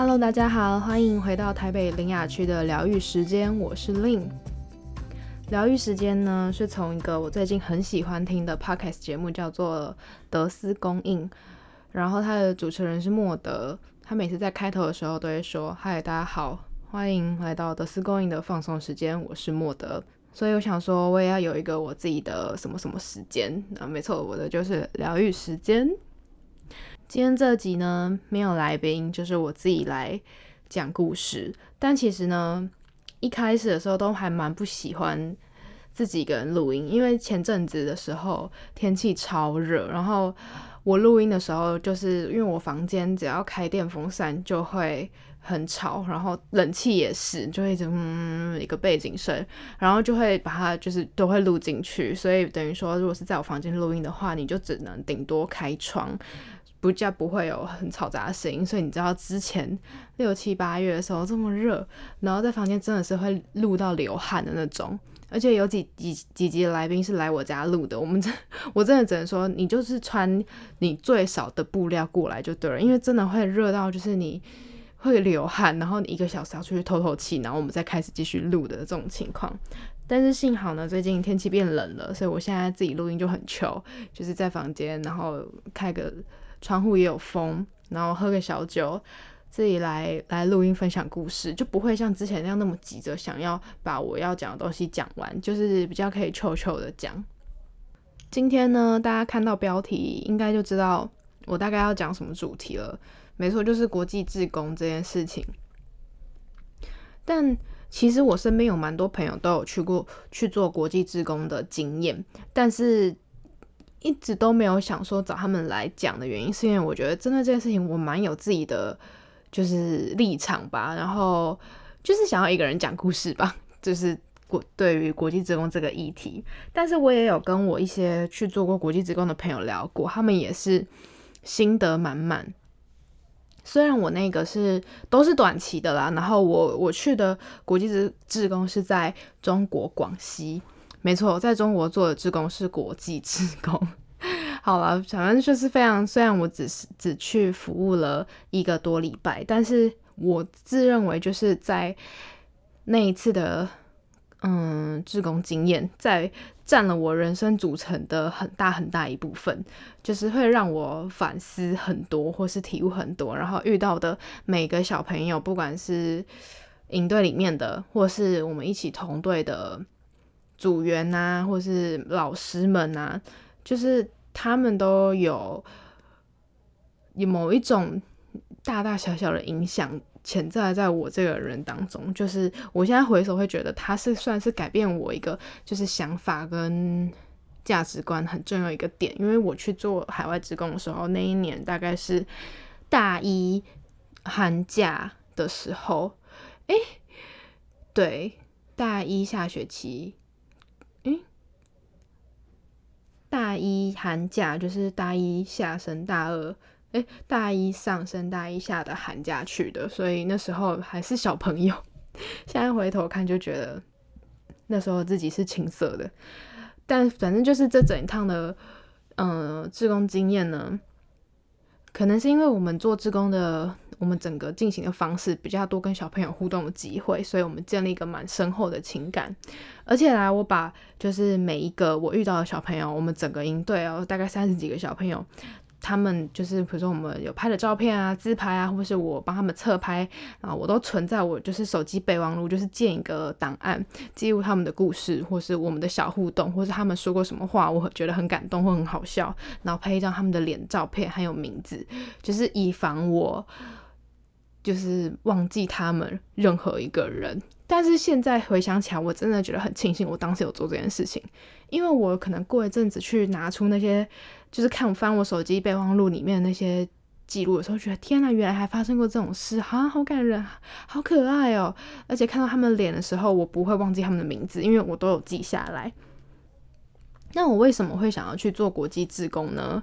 Hello，大家好，欢迎回到台北林雅区的疗愈时间，我是 Lin。疗愈时间呢，是从一个我最近很喜欢听的 podcast 节目，叫做德斯供应，然后它的主持人是莫德，他每次在开头的时候都会说：“嗨，大家好，欢迎来到德斯供应的放松时间，我是莫德。”所以我想说，我也要有一个我自己的什么什么时间啊？没错，我的就是疗愈时间。今天这集呢，没有来宾，就是我自己来讲故事。但其实呢，一开始的时候都还蛮不喜欢自己一个人录音，因为前阵子的时候天气超热，然后我录音的时候，就是因为我房间只要开电风扇就会很吵，然后冷气也是，就会一直嗯一个背景声，然后就会把它就是都会录进去，所以等于说，如果是在我房间录音的话，你就只能顶多开窗。不叫不会有很嘈杂的声音，所以你知道之前六七八月的时候这么热，然后在房间真的是会录到流汗的那种，而且有几几几集的来宾是来我家录的，我们真 我真的只能说你就是穿你最少的布料过来就对了，因为真的会热到就是你会流汗，然后你一个小时要出去透透气，然后我们再开始继续录的这种情况。但是幸好呢，最近天气变冷了，所以我现在自己录音就很糗，就是在房间，然后开个。窗户也有风，然后喝个小酒，自己来来录音分享故事，就不会像之前那样那么急着想要把我要讲的东西讲完，就是比较可以臭臭的讲。今天呢，大家看到标题应该就知道我大概要讲什么主题了。没错，就是国际志工这件事情。但其实我身边有蛮多朋友都有去过去做国际志工的经验，但是。一直都没有想说找他们来讲的原因，是因为我觉得真的这件事情我蛮有自己的就是立场吧，然后就是想要一个人讲故事吧，就是国对于国际职工这个议题。但是我也有跟我一些去做过国际职工的朋友聊过，他们也是心得满满。虽然我那个是都是短期的啦，然后我我去的国际职职工是在中国广西。没错，在中国做的志工是国际志工。好了，反正就是非常，虽然我只是只去服务了一个多礼拜，但是我自认为就是在那一次的嗯志工经验，在占了我人生组成的很大很大一部分，就是会让我反思很多，或是体悟很多，然后遇到的每个小朋友，不管是营队里面的，或是我们一起同队的。组员呐，或是老师们呐，就是他们都有有某一种大大小小的影响潜在在我这个人当中。就是我现在回首会觉得，他是算是改变我一个就是想法跟价值观很重要一个点。因为我去做海外职工的时候，那一年大概是大一寒假的时候，哎，对，大一下学期。大一寒假就是大一下升大二，哎，大一上升大一下的寒假去的，所以那时候还是小朋友。现在回头看就觉得那时候自己是青涩的，但反正就是这整一趟的，嗯，志工经验呢，可能是因为我们做志工的。我们整个进行的方式比较多跟小朋友互动的机会，所以我们建立一个蛮深厚的情感。而且来，我把就是每一个我遇到的小朋友，我们整个营队哦，大概三十几个小朋友。他们就是，比如说我们有拍的照片啊、自拍啊，或是我帮他们侧拍啊，我都存在我就是手机备忘录，就是建一个档案，记录他们的故事，或是我们的小互动，或是他们说过什么话，我觉得很感动或很好笑，然后拍一张他们的脸照片，还有名字，就是以防我就是忘记他们任何一个人。但是现在回想起来，我真的觉得很庆幸我当时有做这件事情，因为我可能过一阵子去拿出那些，就是看翻我手机备忘录里面的那些记录的时候，觉得天呐，原来还发生过这种事，好好感人，好可爱哦！而且看到他们脸的时候，我不会忘记他们的名字，因为我都有记下来。那我为什么会想要去做国际志工呢？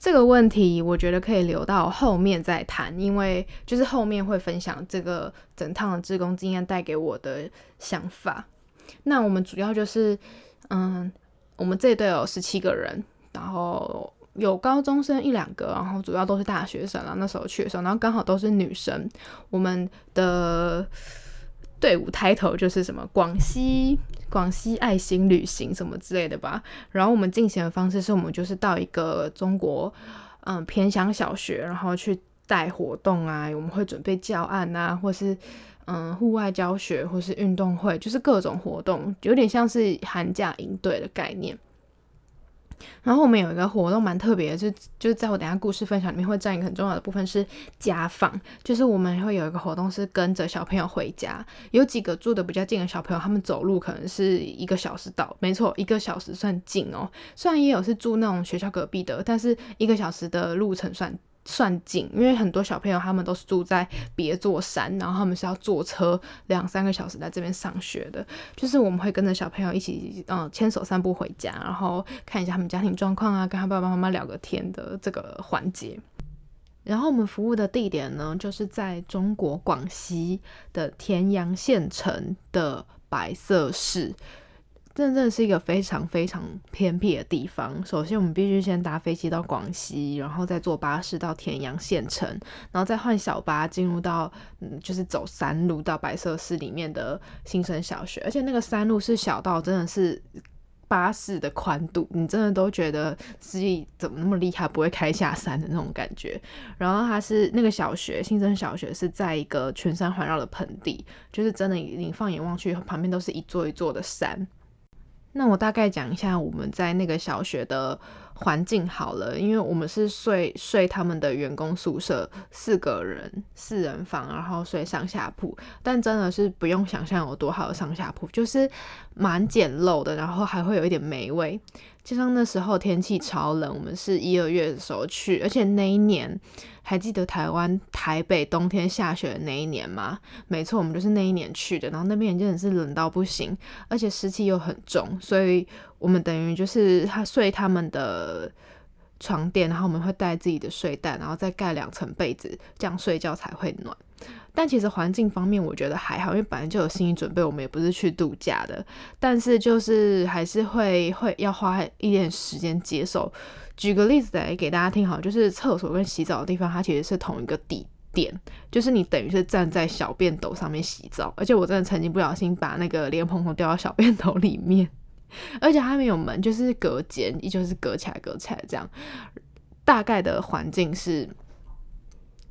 这个问题我觉得可以留到后面再谈，因为就是后面会分享这个整趟的志工经验带给我的想法。那我们主要就是，嗯，我们这一队有十七个人，然后有高中生一两个，然后主要都是大学生啊。那时候去的时候，然后刚好都是女生。我们的队伍开头就是什么广西广西爱心旅行什么之类的吧。然后我们进行的方式是我们就是到一个中国嗯偏乡小学，然后去带活动啊。我们会准备教案啊，或是嗯户外教学，或是运动会，就是各种活动，有点像是寒假营队的概念。然后我们有一个活动蛮特别的，就就在我等下故事分享里面会占一个很重要的部分是家访，就是我们会有一个活动是跟着小朋友回家，有几个住的比较近的小朋友，他们走路可能是一个小时到，没错，一个小时算近哦。虽然也有是住那种学校隔壁的，但是一个小时的路程算。算近，因为很多小朋友他们都是住在别座山，然后他们是要坐车两三个小时在这边上学的。就是我们会跟着小朋友一起，嗯，牵手散步回家，然后看一下他们家庭状况啊，跟他爸爸妈妈聊个天的这个环节。然后我们服务的地点呢，就是在中国广西的田阳县城的白色市。真的是一个非常非常偏僻的地方。首先，我们必须先搭飞机到广西，然后再坐巴士到田阳县城，然后再换小巴进入到，嗯，就是走山路到白色市里面的新生小学。而且那个山路是小到真的是巴士的宽度，你真的都觉得司机怎么那么厉害，不会开下山的那种感觉。然后它是那个小学，新生小学是在一个群山环绕的盆地，就是真的你放眼望去，旁边都是一座一座的山。那我大概讲一下我们在那个小学的环境好了，因为我们是睡睡他们的员工宿舍，四个人四人房，然后睡上下铺，但真的是不用想象有多好的上下铺，就是蛮简陋的，然后还会有一点霉味。加上那时候天气超冷，我们是一二月的时候去，而且那一年还记得台湾台北冬天下雪的那一年吗？没错，我们就是那一年去的。然后那边真的是冷到不行，而且湿气又很重，所以我们等于就是他睡他们的床垫，然后我们会带自己的睡袋，然后再盖两层被子，这样睡觉才会暖。但其实环境方面，我觉得还好，因为本来就有心理准备，我们也不是去度假的。但是就是还是会会要花一点时间接受。举个例子来给大家听，好，就是厕所跟洗澡的地方，它其实是同一个地点，就是你等于是站在小便斗上面洗澡。而且我真的曾经不小心把那个莲蓬头掉到小便斗里面，而且它没有门，就是隔间，依旧是隔起来隔起来这样。大概的环境是。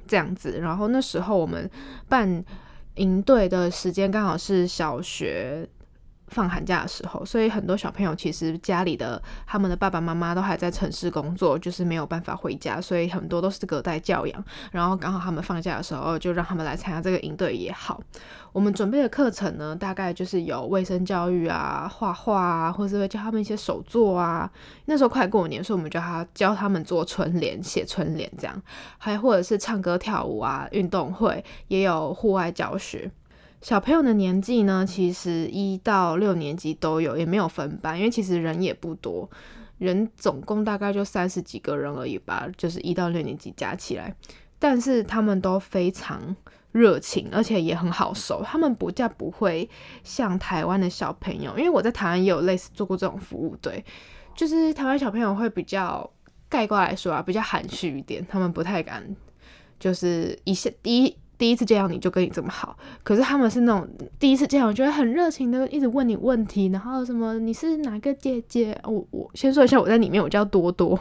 这样子，然后那时候我们办营队的时间刚好是小学。放寒假的时候，所以很多小朋友其实家里的他们的爸爸妈妈都还在城市工作，就是没有办法回家，所以很多都是隔代教养。然后刚好他们放假的时候，就让他们来参加这个营队也好。我们准备的课程呢，大概就是有卫生教育啊、画画啊，或者会教他们一些手作啊。那时候快过年，所以我们教他教他们做春联、写春联这样，还或者是唱歌跳舞啊、运动会，也有户外教学。小朋友的年纪呢，其实一到六年级都有，也没有分班，因为其实人也不多，人总共大概就三十几个人而已吧，就是一到六年级加起来。但是他们都非常热情，而且也很好熟。他们不叫不会像台湾的小朋友，因为我在台湾也有类似做过这种服务，对，就是台湾小朋友会比较概括来说啊，比较含蓄一点，他们不太敢，就是一下第一。第一次见到你就跟你这么好，可是他们是那种第一次见到，我觉得很热情的，一直问你问题，然后什么你是哪个姐姐？我我先说一下，我在里面我叫多多，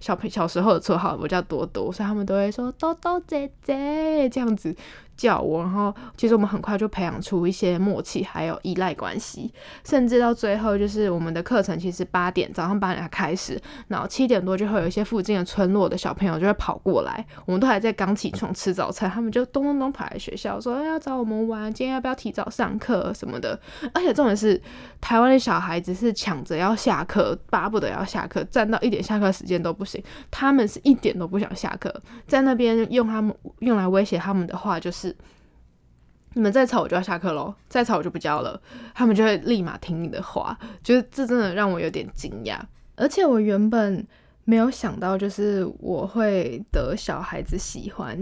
小朋小时候的绰号我叫多多，所以他们都会说多多姐姐这样子。叫我，然后其实我们很快就培养出一些默契，还有依赖关系，甚至到最后就是我们的课程其实八点早上八点开始，然后七点多就会有一些附近的村落的小朋友就会跑过来，我们都还在刚起床吃早餐，他们就咚咚咚跑来学校说要找我们玩，今天要不要提早上课什么的。而且重点是台湾的小孩子是抢着要下课，巴不得要下课，站到一点下课时间都不行，他们是一点都不想下课，在那边用他们用来威胁他们的话就是。你们再吵我就要下课喽，再吵我就不教了。他们就会立马听你的话，就是这真的让我有点惊讶。而且我原本没有想到，就是我会得小孩子喜欢，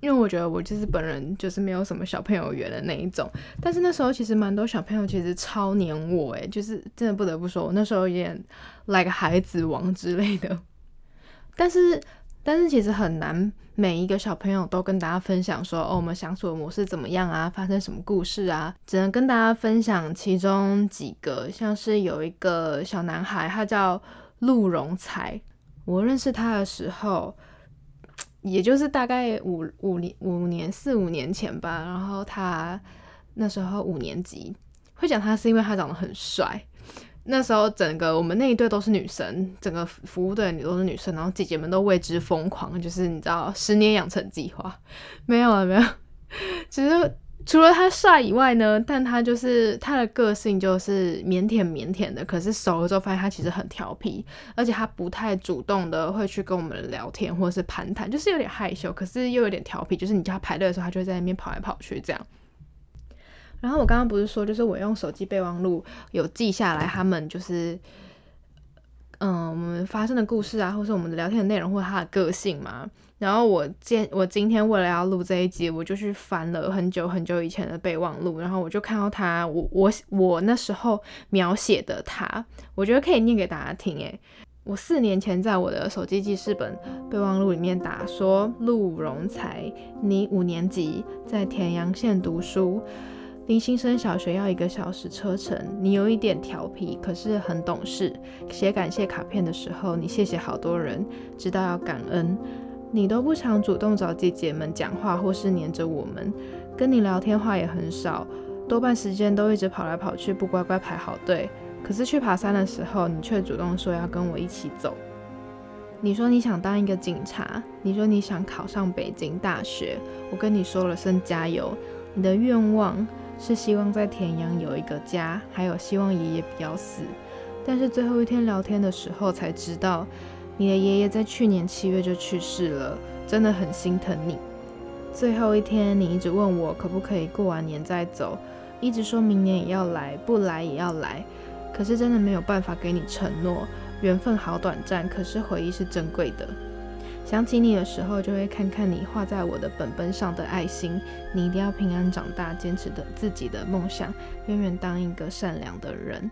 因为我觉得我就是本人就是没有什么小朋友缘的那一种。但是那时候其实蛮多小朋友其实超黏我，诶，就是真的不得不说，我那时候有点 like 孩子王之类的。但是但是其实很难每一个小朋友都跟大家分享说哦，我们相处的模式怎么样啊，发生什么故事啊，只能跟大家分享其中几个，像是有一个小男孩，他叫陆荣才，我认识他的时候。也就是大概五五年五年四五年前吧，然后他那时候五年级，会讲他是因为他长得很帅。那时候整个我们那一队都是女生，整个服务队都是女生，然后姐姐们都为之疯狂，就是你知道十年养成计划，没有了没有，其实。除了他帅以外呢，但他就是他的个性就是腼腆腼腆的，可是熟了之后发现他其实很调皮，而且他不太主动的会去跟我们聊天或者是攀谈，就是有点害羞，可是又有点调皮，就是你叫他排队的时候，他就会在那边跑来跑去这样。然后我刚刚不是说，就是我用手机备忘录有记下来他们就是，嗯，我们发生的故事啊，或是我们的聊天的内容，或者他的个性嘛。然后我今我今天为了要录这一集，我就去翻了很久很久以前的备忘录，然后我就看到他，我我我那时候描写的他，我觉得可以念给大家听。诶，我四年前在我的手机记事本备忘录里面打说，陆荣才，你五年级在田阳县读书，离新生小学要一个小时车程，你有一点调皮，可是很懂事。写感谢卡片的时候，你谢谢好多人，知道要感恩。你都不常主动找姐姐们讲话，或是黏着我们，跟你聊天话也很少，多半时间都一直跑来跑去，不乖乖排好队。可是去爬山的时候，你却主动说要跟我一起走。你说你想当一个警察，你说你想考上北京大学，我跟你说了声加油。你的愿望是希望在田阳有一个家，还有希望爷爷不要死。但是最后一天聊天的时候才知道。你的爷爷在去年七月就去世了，真的很心疼你。最后一天，你一直问我可不可以过完年再走，一直说明年也要来，不来也要来。可是真的没有办法给你承诺，缘分好短暂，可是回忆是珍贵的。想起你的时候，就会看看你画在我的本本上的爱心。你一定要平安长大，坚持的自己的梦想，永远当一个善良的人。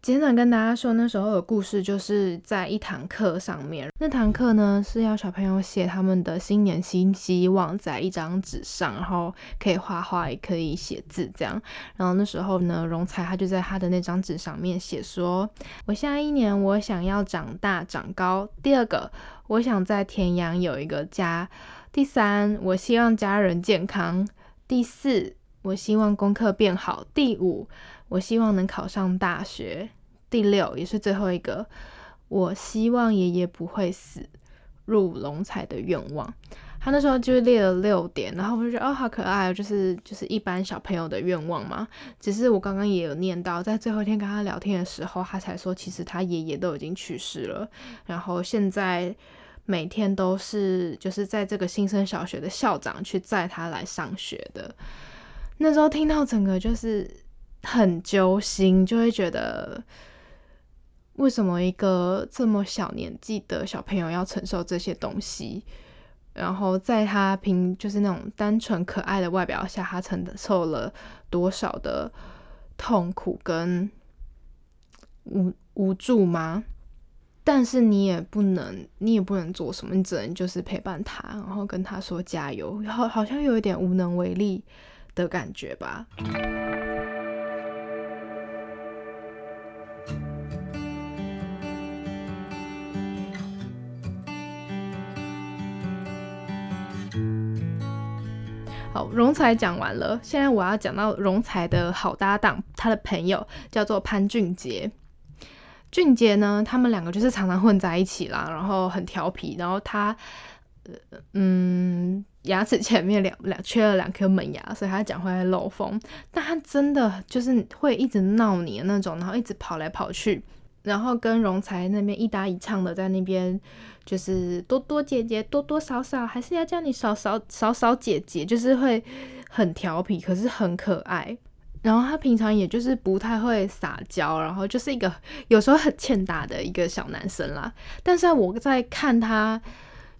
简短跟大家说，那时候的故事就是在一堂课上面。那堂课呢是要小朋友写他们的新年新希望在一张纸上，然后可以画画也可以写字这样。然后那时候呢，荣才他就在他的那张纸上面写说：“我下一年我想要长大长高。第二个，我想在田阳有一个家。第三，我希望家人健康。第四，我希望功课变好。第五。”我希望能考上大学。第六也是最后一个，我希望爷爷不会死。入龙彩的愿望，他那时候就列了六点，然后我就觉得哦，好可爱，就是就是一般小朋友的愿望嘛。只是我刚刚也有念到，在最后一天跟他聊天的时候，他才说其实他爷爷都已经去世了，然后现在每天都是就是在这个新生小学的校长去载他来上学的。那时候听到整个就是。很揪心，就会觉得为什么一个这么小年纪的小朋友要承受这些东西？然后在他平就是那种单纯可爱的外表下，他承受了多少的痛苦跟无无助吗？但是你也不能，你也不能做什么，你只能就是陪伴他，然后跟他说加油，好好像有一点无能为力的感觉吧。荣才讲完了，现在我要讲到荣才的好搭档，他的朋友叫做潘俊杰。俊杰呢，他们两个就是常常混在一起啦，然后很调皮，然后他，呃嗯，牙齿前面两两缺了两颗门牙，所以他讲话会漏风。但他真的就是会一直闹你的那种，然后一直跑来跑去。然后跟荣才那边一搭一唱的在那边，就是多多姐姐多多少少还是要叫你少少少少姐姐，就是会很调皮，可是很可爱。然后他平常也就是不太会撒娇，然后就是一个有时候很欠打的一个小男生啦。但是我在看他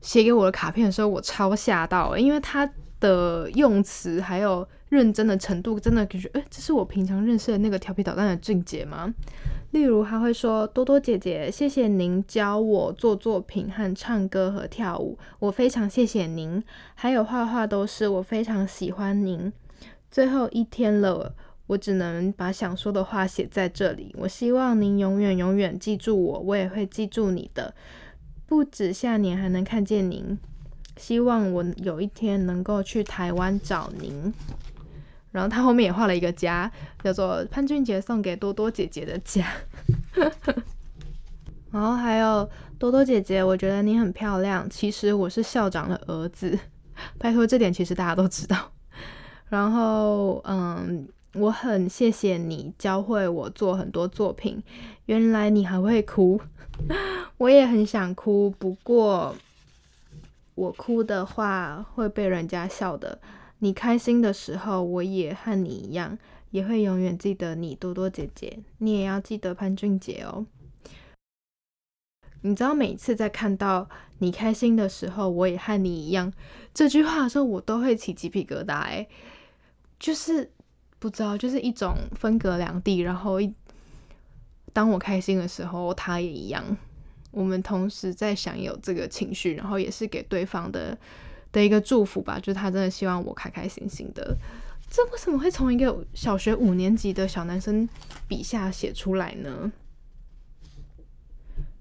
写给我的卡片的时候，我超吓到，因为他的用词还有认真的程度，真的感觉，哎，这是我平常认识的那个调皮捣蛋的俊杰吗？例如他会说：“多多姐姐，谢谢您教我做作品和唱歌和跳舞，我非常谢谢您。还有画画都是，我非常喜欢您。最后一天了，我只能把想说的话写在这里。我希望您永远永远记住我，我也会记住你的。不止下年还能看见您。”希望我有一天能够去台湾找您。然后他后面也画了一个家，叫做潘俊杰送给多多姐姐的家。然后还有多多姐姐，我觉得你很漂亮。其实我是校长的儿子，拜托这点其实大家都知道。然后嗯，我很谢谢你教会我做很多作品。原来你还会哭，我也很想哭，不过。我哭的话会被人家笑的。你开心的时候，我也和你一样，也会永远记得你，多多姐姐。你也要记得潘俊杰哦。你知道，每次在看到你开心的时候，我也和你一样这句话的时候，我都会起鸡皮疙瘩。哎，就是不知道，就是一种分隔两地。然后一，当我开心的时候，他也一样。我们同时在享有这个情绪，然后也是给对方的的一个祝福吧，就是他真的希望我开开心心的。这为什么会从一个小学五年级的小男生笔下写出来呢？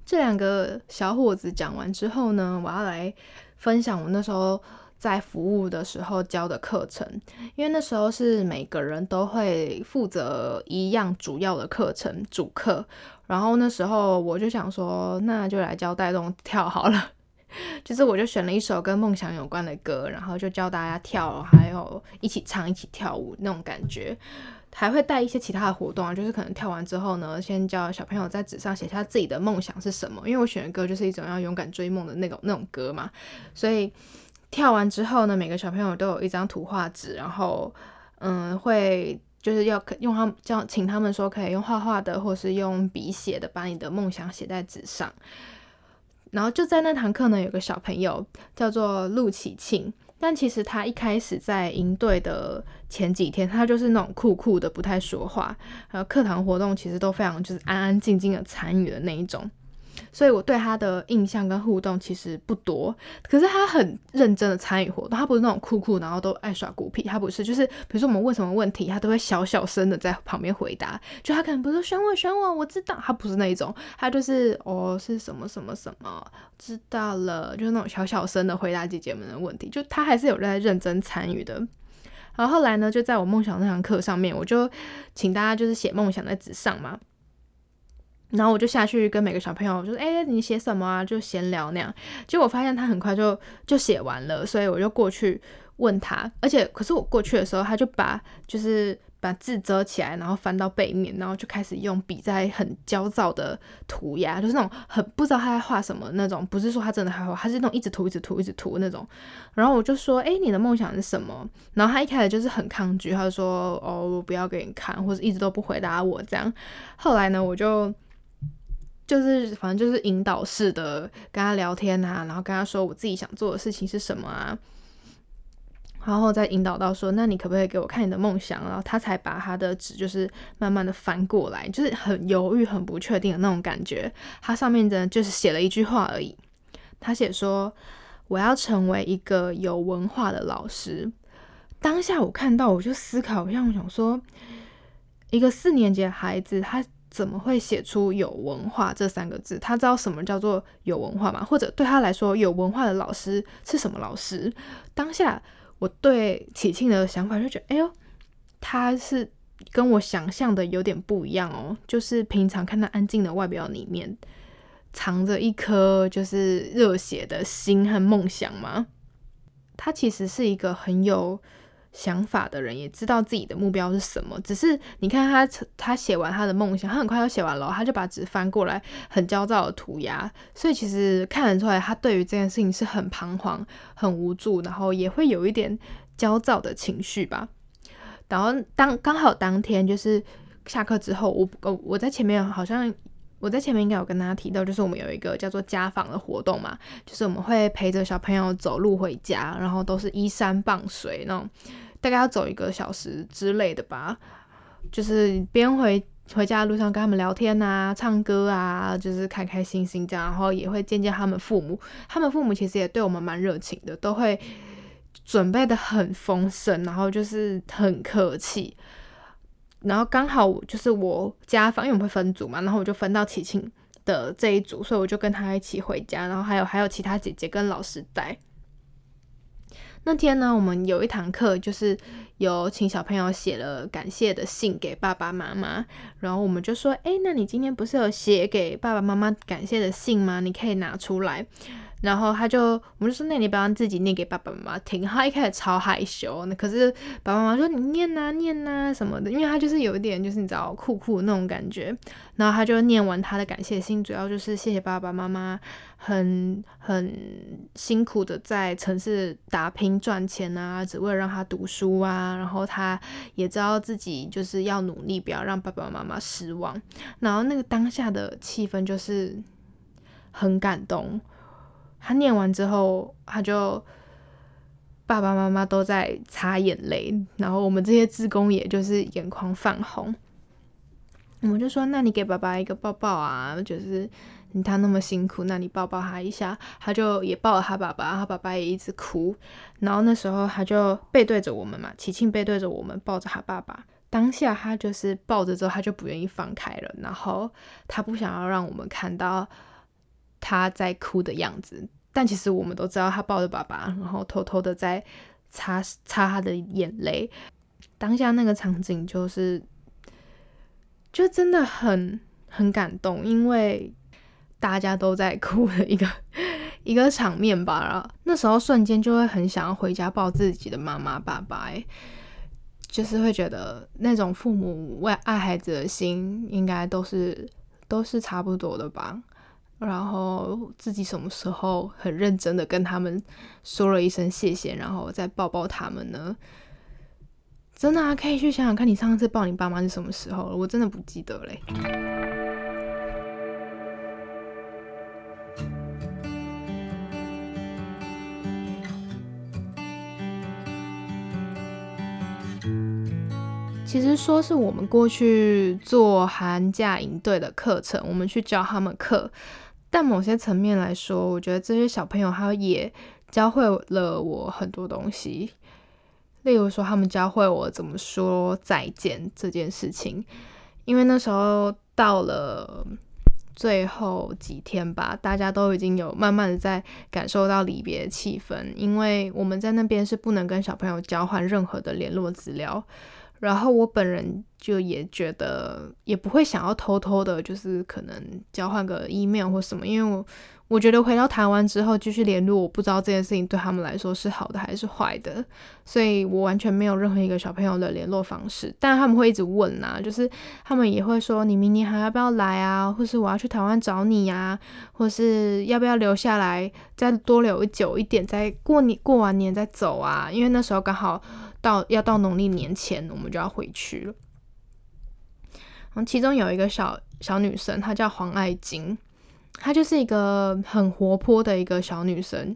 这两个小伙子讲完之后呢，我要来分享我那时候。在服务的时候教的课程，因为那时候是每个人都会负责一样主要的课程主课，然后那时候我就想说，那就来教带动跳好了，就是我就选了一首跟梦想有关的歌，然后就教大家跳，还有一起唱、一起跳舞那种感觉。还会带一些其他的活动啊，就是可能跳完之后呢，先教小朋友在纸上写下自己的梦想是什么，因为我选的歌就是一种要勇敢追梦的那种那种歌嘛，所以。跳完之后呢，每个小朋友都有一张图画纸，然后，嗯，会就是要用他们叫请他们说可以用画画的，或是用笔写的，把你的梦想写在纸上。然后就在那堂课呢，有个小朋友叫做陆启庆，但其实他一开始在营队的前几天，他就是那种酷酷的，不太说话，然后课堂活动其实都非常就是安安静静的参与的那一种。所以我对他的印象跟互动其实不多，可是他很认真的参与活动，他不是那种酷酷然后都爱耍孤僻，他不是，就是比如说我们问什么问题，他都会小小声的在旁边回答，就他可能不是选我选我，我知道，他不是那一种，他就是哦是什么什么什么，知道了，就是那种小小声的回答姐姐们的问题，就他还是有在认真参与的。然后后来呢，就在我梦想那堂课上面，我就请大家就是写梦想在纸上嘛。然后我就下去跟每个小朋友就说：“哎，你写什么啊？”就闲聊那样。结果发现他很快就就写完了，所以我就过去问他。而且，可是我过去的时候，他就把就是把字遮起来，然后翻到背面，然后就开始用笔在很焦躁的涂鸦，就是那种很不知道他在画什么那种。不是说他真的还画，他是那种一直涂、一直涂、一直涂那种。然后我就说：“哎，你的梦想是什么？”然后他一开始就是很抗拒，他就说：“哦，我不要给你看，或者一直都不回答我这样。”后来呢，我就。就是反正就是引导式的跟他聊天啊，然后跟他说我自己想做的事情是什么啊，然后再引导到说，那你可不可以给我看你的梦想？然后他才把他的纸就是慢慢的翻过来，就是很犹豫、很不确定的那种感觉。他上面的就是写了一句话而已，他写说我要成为一个有文化的老师。当下我看到我就思考，像我想说，一个四年级的孩子他。怎么会写出有文化这三个字？他知道什么叫做有文化吗？或者对他来说，有文化的老师是什么老师？当下我对启庆的想法就觉得，哎呦，他是跟我想象的有点不一样哦。就是平常看他安静的外表里面，藏着一颗就是热血的心和梦想吗？他其实是一个很有。想法的人也知道自己的目标是什么，只是你看他，他写完他的梦想，他很快就写完了，他就把纸翻过来，很焦躁的涂鸦，所以其实看得出来，他对于这件事情是很彷徨、很无助，然后也会有一点焦躁的情绪吧。然后当刚好当天就是下课之后，我我我在前面好像我在前面应该有跟大家提到，就是我们有一个叫做家访的活动嘛，就是我们会陪着小朋友走路回家，然后都是依山傍水那种。大概要走一个小时之类的吧，就是边回回家的路上跟他们聊天啊、唱歌啊，就是开开心心这样，然后也会见见他们父母。他们父母其实也对我们蛮热情的，都会准备的很丰盛，然后就是很客气。然后刚好就是我家访，因为我们会分组嘛，然后我就分到齐庆的这一组，所以我就跟他一起回家，然后还有还有其他姐姐跟老师带。那天呢，我们有一堂课，就是有请小朋友写了感谢的信给爸爸妈妈，然后我们就说，哎，那你今天不是有写给爸爸妈妈感谢的信吗？你可以拿出来。然后他就，我们就说，那你不要自己念给爸爸妈妈听。他一开始超害羞，那可是爸爸妈妈说你念呐念呐什么的，因为他就是有一点就是你知道酷酷的那种感觉。然后他就念完他的感谢信，主要就是谢谢爸爸妈妈很很辛苦的在城市打拼赚钱啊，只为了让他读书啊。然后他也知道自己就是要努力，不要让爸爸妈妈失望。然后那个当下的气氛就是很感动。他念完之后，他就爸爸妈妈都在擦眼泪，然后我们这些职工也就是眼眶泛红。我们就说：“那你给爸爸一个抱抱啊，就是他那么辛苦，那你抱抱他一下。”他就也抱了他爸爸，他爸爸也一直哭。然后那时候他就背对着我们嘛，琪庆背对着我们抱着他爸爸。当下他就是抱着之后，他就不愿意放开了，然后他不想要让我们看到。他在哭的样子，但其实我们都知道他抱着爸爸，然后偷偷的在擦擦他的眼泪。当下那个场景就是，就真的很很感动，因为大家都在哭的一个 一个场面吧。然后那时候瞬间就会很想要回家抱自己的妈妈爸爸，就是会觉得那种父母为爱孩子的心，应该都是都是差不多的吧。然后自己什么时候很认真的跟他们说了一声谢谢，然后再抱抱他们呢？真的啊，可以去想想看你上次抱你爸妈是什么时候了，我真的不记得嘞。其实说是我们过去做寒假营队的课程，我们去教他们课。但某些层面来说，我觉得这些小朋友他也教会了我很多东西。例如说，他们教会我怎么说再见这件事情。因为那时候到了最后几天吧，大家都已经有慢慢的在感受到离别气氛。因为我们在那边是不能跟小朋友交换任何的联络资料。然后我本人就也觉得，也不会想要偷偷的，就是可能交换个 email 或什么，因为我我觉得回到台湾之后继续联络，我不知道这件事情对他们来说是好的还是坏的，所以我完全没有任何一个小朋友的联络方式。但他们会一直问啊，就是他们也会说，你明年还要不要来啊？或是我要去台湾找你呀？或是要不要留下来再多留久一点，再过年过完年再走啊？因为那时候刚好。到要到农历年前，我们就要回去了。然后其中有一个小小女生，她叫黄爱金，她就是一个很活泼的一个小女生。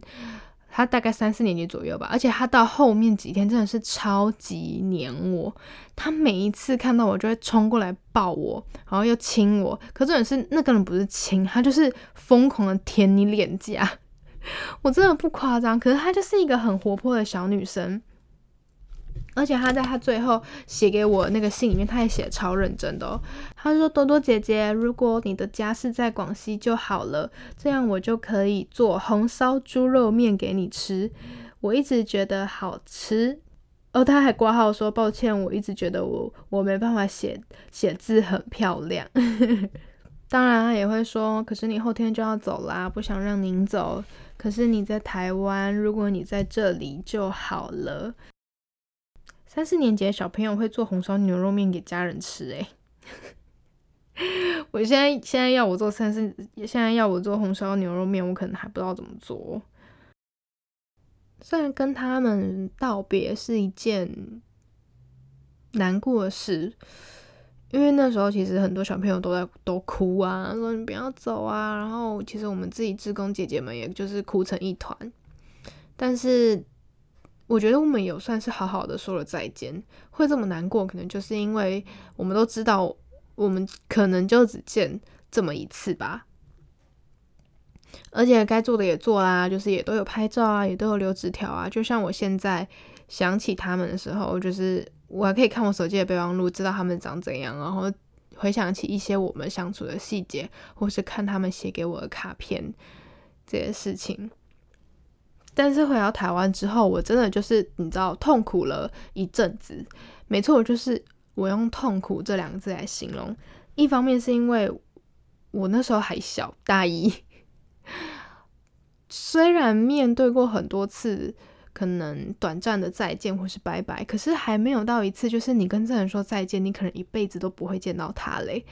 她大概三四年级左右吧，而且她到后面几天真的是超级黏我。她每一次看到我就会冲过来抱我，然后又亲我。可真的是那个人不是亲，他就是疯狂的舔你脸颊。我真的不夸张，可是她就是一个很活泼的小女生。而且他在他最后写给我那个信里面，他也写超认真的哦。他说：“多多姐姐，如果你的家是在广西就好了，这样我就可以做红烧猪肉面给你吃。我一直觉得好吃。”哦，他还挂号说：“抱歉，我一直觉得我我没办法写写字很漂亮。”当然，他也会说：“可是你后天就要走啦，不想让您走。可是你在台湾，如果你在这里就好了。”三四年级的小朋友会做红烧牛肉面给家人吃，诶。我现在现在要我做三四，现在要我做红烧牛肉面，我可能还不知道怎么做。虽然跟他们道别是一件难过的事，因为那时候其实很多小朋友都在都哭啊，说你不要走啊，然后其实我们自己志工姐姐们也就是哭成一团，但是。我觉得我们有算是好好的说了再见，会这么难过，可能就是因为我们都知道我们可能就只见这么一次吧。而且该做的也做啦，就是也都有拍照啊，也都有留纸条啊。就像我现在想起他们的时候，就是我还可以看我手机的备忘录，知道他们长怎样，然后回想起一些我们相处的细节，或是看他们写给我的卡片这些事情。但是回到台湾之后，我真的就是你知道痛苦了一阵子。没错，就是我用痛苦这两个字来形容。一方面是因为我那时候还小，大一。虽然面对过很多次可能短暂的再见或是拜拜，可是还没有到一次就是你跟这人说再见，你可能一辈子都不会见到他嘞。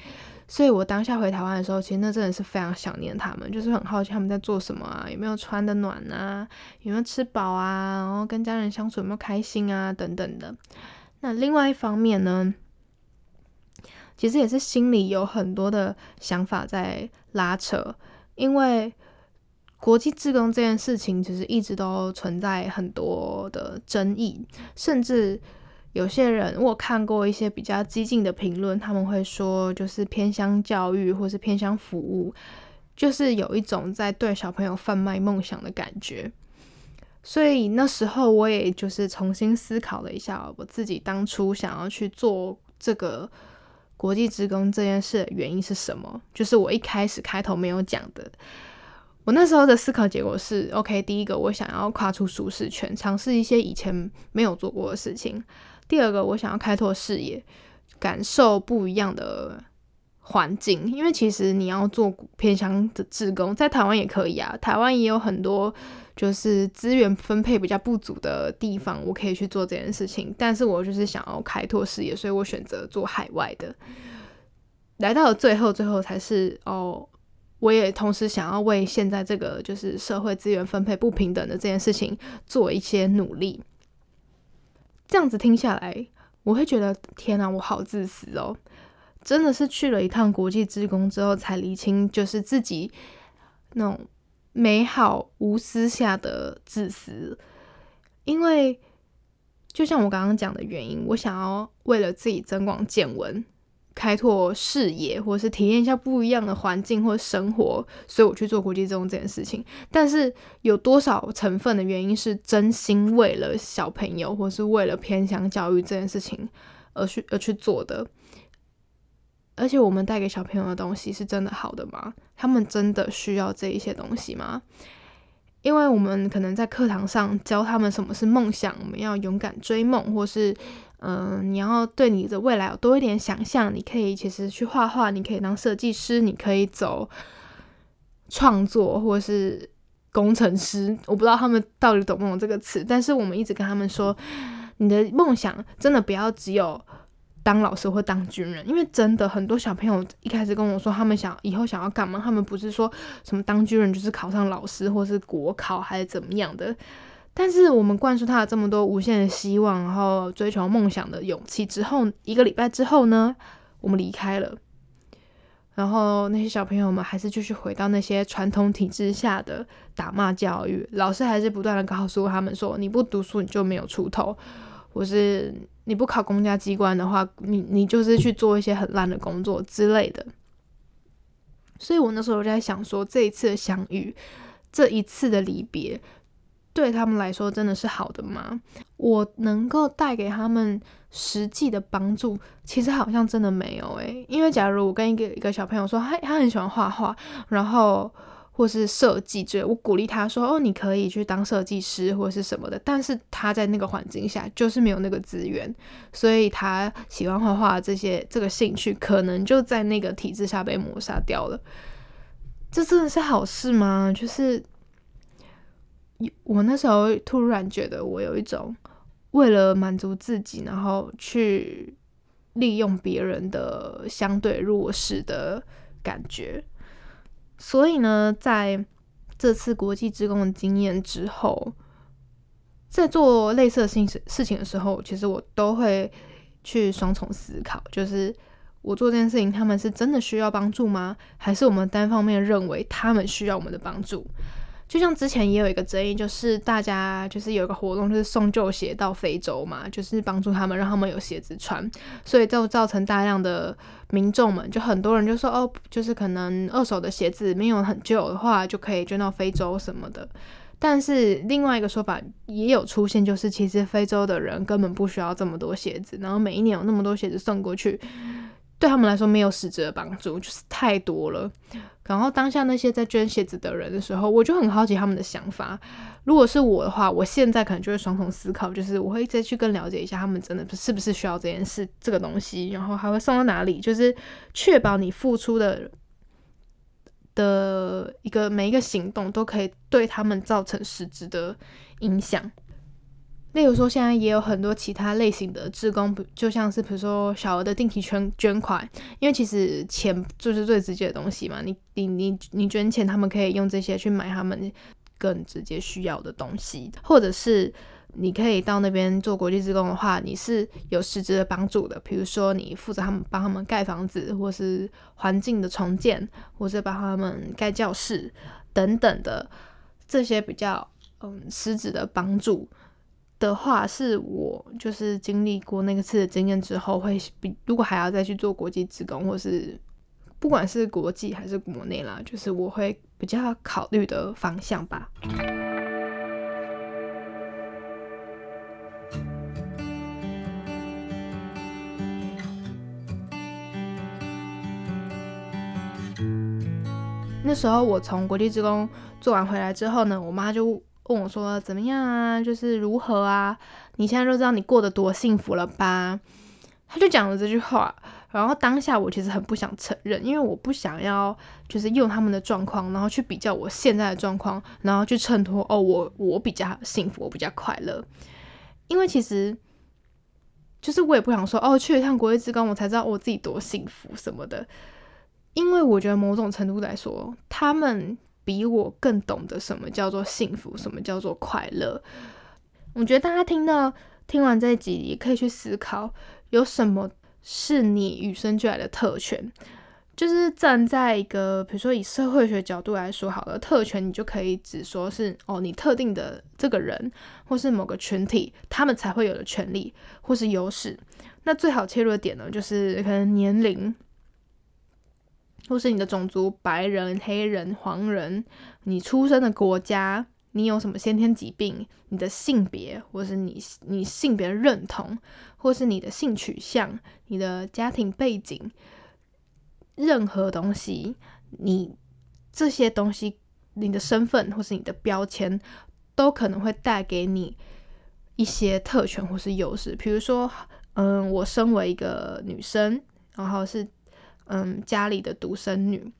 所以我当下回台湾的时候，其实那真的是非常想念他们，就是很好奇他们在做什么啊，有没有穿的暖啊，有没有吃饱啊，然后跟家人相处有没有开心啊等等的。那另外一方面呢，其实也是心里有很多的想法在拉扯。因为国际职工这件事情，其实一直都存在很多的争议，甚至有些人我看过一些比较激进的评论，他们会说，就是偏向教育或是偏向服务，就是有一种在对小朋友贩卖梦想的感觉。所以那时候我也就是重新思考了一下，我自己当初想要去做这个。国际职工这件事的原因是什么？就是我一开始开头没有讲的。我那时候的思考结果是：OK，第一个，我想要跨出舒适圈，尝试一些以前没有做过的事情；第二个，我想要开拓视野，感受不一样的。环境，因为其实你要做偏乡的志工，在台湾也可以啊。台湾也有很多就是资源分配比较不足的地方，我可以去做这件事情。但是我就是想要开拓视野，所以我选择做海外的。来到了最后，最后才是哦，我也同时想要为现在这个就是社会资源分配不平等的这件事情做一些努力。这样子听下来，我会觉得天啊，我好自私哦。真的是去了一趟国际职工之后，才理清就是自己那种美好无私下的自私。因为就像我刚刚讲的原因，我想要为了自己增广见闻、开拓视野，或是体验一下不一样的环境或生活，所以我去做国际中这件事情。但是有多少成分的原因是真心为了小朋友，或是为了偏向教育这件事情而去而去做的？而且我们带给小朋友的东西是真的好的吗？他们真的需要这一些东西吗？因为我们可能在课堂上教他们什么是梦想，我们要勇敢追梦，或是嗯，你要对你的未来有多一点想象。你可以其实去画画，你可以当设计师，你可以走创作，或是工程师。我不知道他们到底懂不懂这个词，但是我们一直跟他们说，你的梦想真的不要只有。当老师或当军人，因为真的很多小朋友一开始跟我说，他们想以后想要干嘛，他们不是说什么当军人就是考上老师或是国考还是怎么样的。但是我们灌输他了这么多无限的希望，然后追求梦想的勇气之后，一个礼拜之后呢，我们离开了，然后那些小朋友们还是继续回到那些传统体制下的打骂教育，老师还是不断的告诉他们说，你不读书你就没有出头。或是你不考公家机关的话，你你就是去做一些很烂的工作之类的。所以我那时候就在想说，这一次的相遇，这一次的离别，对他们来说真的是好的吗？我能够带给他们实际的帮助，其实好像真的没有诶。因为假如我跟一个一个小朋友说，他他很喜欢画画，然后。或是设计之类，我鼓励他说：“哦，你可以去当设计师或是什么的。”但是他在那个环境下就是没有那个资源，所以他喜欢画画这些这个兴趣可能就在那个体制下被抹杀掉了。这真的是好事吗？就是我那时候突然觉得，我有一种为了满足自己，然后去利用别人的相对弱势的感觉。所以呢，在这次国际职工的经验之后，在做类似的事事情的时候，其实我都会去双重思考，就是我做这件事情，他们是真的需要帮助吗？还是我们单方面认为他们需要我们的帮助？就像之前也有一个争议，就是大家就是有一个活动，就是送旧鞋到非洲嘛，就是帮助他们，让他们有鞋子穿，所以就造成大量的民众们，就很多人就说哦，就是可能二手的鞋子没有很旧的话，就可以捐到非洲什么的。但是另外一个说法也有出现，就是其实非洲的人根本不需要这么多鞋子，然后每一年有那么多鞋子送过去。对他们来说没有实质的帮助，就是太多了。然后当下那些在捐鞋子的人的时候，我就很好奇他们的想法。如果是我的话，我现在可能就会双重思考，就是我会再去更了解一下他们真的是不是需要这件事这个东西，然后还会送到哪里，就是确保你付出的的一个每一个行动都可以对他们造成实质的影响。例如说，现在也有很多其他类型的志工，就像是比如说小额的定期捐捐款，因为其实钱就是最直接的东西嘛。你你你你捐钱，他们可以用这些去买他们更直接需要的东西，或者是你可以到那边做国际志工的话，你是有实质的帮助的。比如说，你负责他们帮他们盖房子，或是环境的重建，或是帮他们盖教室等等的这些比较嗯实质的帮助。的话，是我就是经历过那个次的经验之后，会比如果还要再去做国际职工，或是不管是国际还是国内啦，就是我会比较考虑的方向吧。那时候我从国际职工做完回来之后呢，我妈就。问我说怎么样啊？就是如何啊？你现在就知道你过得多幸福了吧？他就讲了这句话，然后当下我其实很不想承认，因为我不想要就是用他们的状况，然后去比较我现在的状况，然后去衬托哦，我我比较幸福，我比较快乐。因为其实就是我也不想说哦，去一趟国际之光，我才知道我自己多幸福什么的。因为我觉得某种程度来说，他们。比我更懂得什么叫做幸福，什么叫做快乐。我觉得大家听到听完这一集，也可以去思考，有什么是你与生俱来的特权。就是站在一个，比如说以社会学角度来说，好了，特权你就可以只说是哦，你特定的这个人，或是某个群体，他们才会有的权利或是优势。那最好切入的点呢，就是可能年龄。或是你的种族，白人、黑人、黄人，你出生的国家，你有什么先天疾病，你的性别，或是你你性别认同，或是你的性取向，你的家庭背景，任何东西，你这些东西，你的身份或是你的标签，都可能会带给你一些特权或是优势。比如说，嗯，我身为一个女生，然后是。嗯，家里的独生女，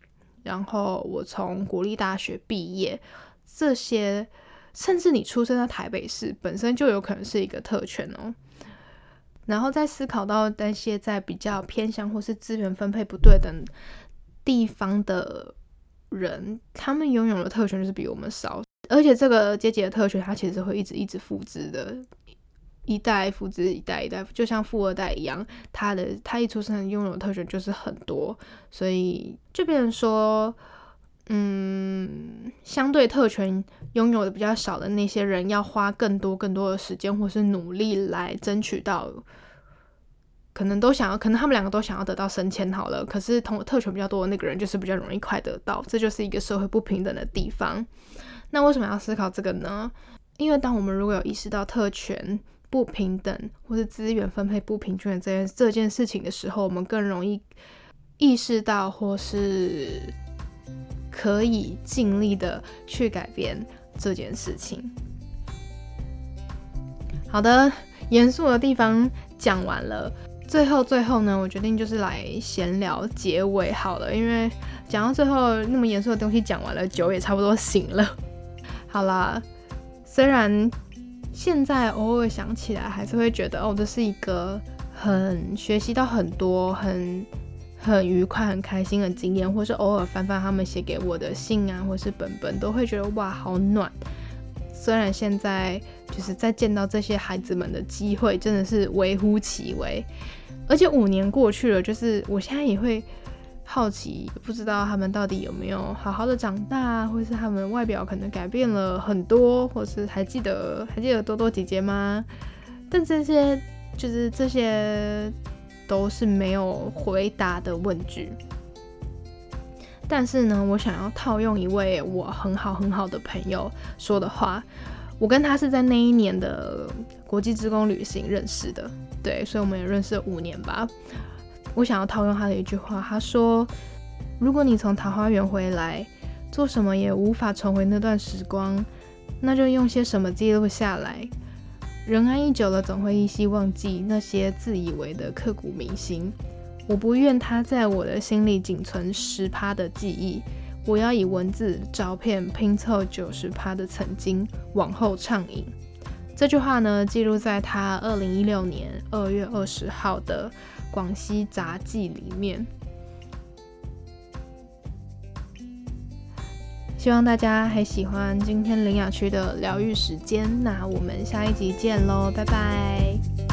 然后我从国立大学毕业，这些甚至你出生在台北市，本身就有可能是一个特权哦。然后再思考到那些在比较偏向或是资源分配不对等地方的人，他们拥有的特权就是比我们少，而且这个阶级的特权，它其实会一直一直复制的。一代复制一代一代，就像富二代一样，他的他一出生拥有特权就是很多，所以就变成说，嗯，相对特权拥有的比较少的那些人，要花更多更多的时间或是努力来争取到，可能都想要，可能他们两个都想要得到升迁好了，可是同特权比较多的那个人就是比较容易快得到，这就是一个社会不平等的地方。那为什么要思考这个呢？因为当我们如果有意识到特权，不平等或是资源分配不平均的这件这件事情的时候，我们更容易意识到，或是可以尽力的去改变这件事情。好的，严肃的地方讲完了，最后最后呢，我决定就是来闲聊结尾好了，因为讲到最后那么严肃的东西讲完了，酒也差不多醒了。好啦，虽然。现在偶尔想起来，还是会觉得哦，这是一个很学习到很多、很很愉快、很开心的经验，或是偶尔翻翻他们写给我的信啊，或是本本，都会觉得哇，好暖。虽然现在就是在见到这些孩子们的机会真的是微乎其微，而且五年过去了，就是我现在也会好奇，不知道他们到底有没有好好的长大，或是他们外表可能改变了很多，或是还记得还记得多多姐姐吗？但这些就是这些都是没有回答的问句。但是呢，我想要套用一位我很好很好的朋友说的话，我跟他是在那一年的国际职工旅行认识的，对，所以我们也认识了五年吧。我想要套用他的一句话，他说：“如果你从桃花源回来，做什么也无法重回那段时光，那就用些什么记录下来。人安逸久了，总会依稀忘记那些自以为的刻骨铭心。”我不愿他在我的心里仅存十趴的记忆，我要以文字、照片拼凑九十趴的曾经，往后畅饮。这句话呢，记录在他二零一六年二月二十号的《广西杂记》里面。希望大家还喜欢今天林雅区的疗愈时间，那我们下一集见喽，拜拜。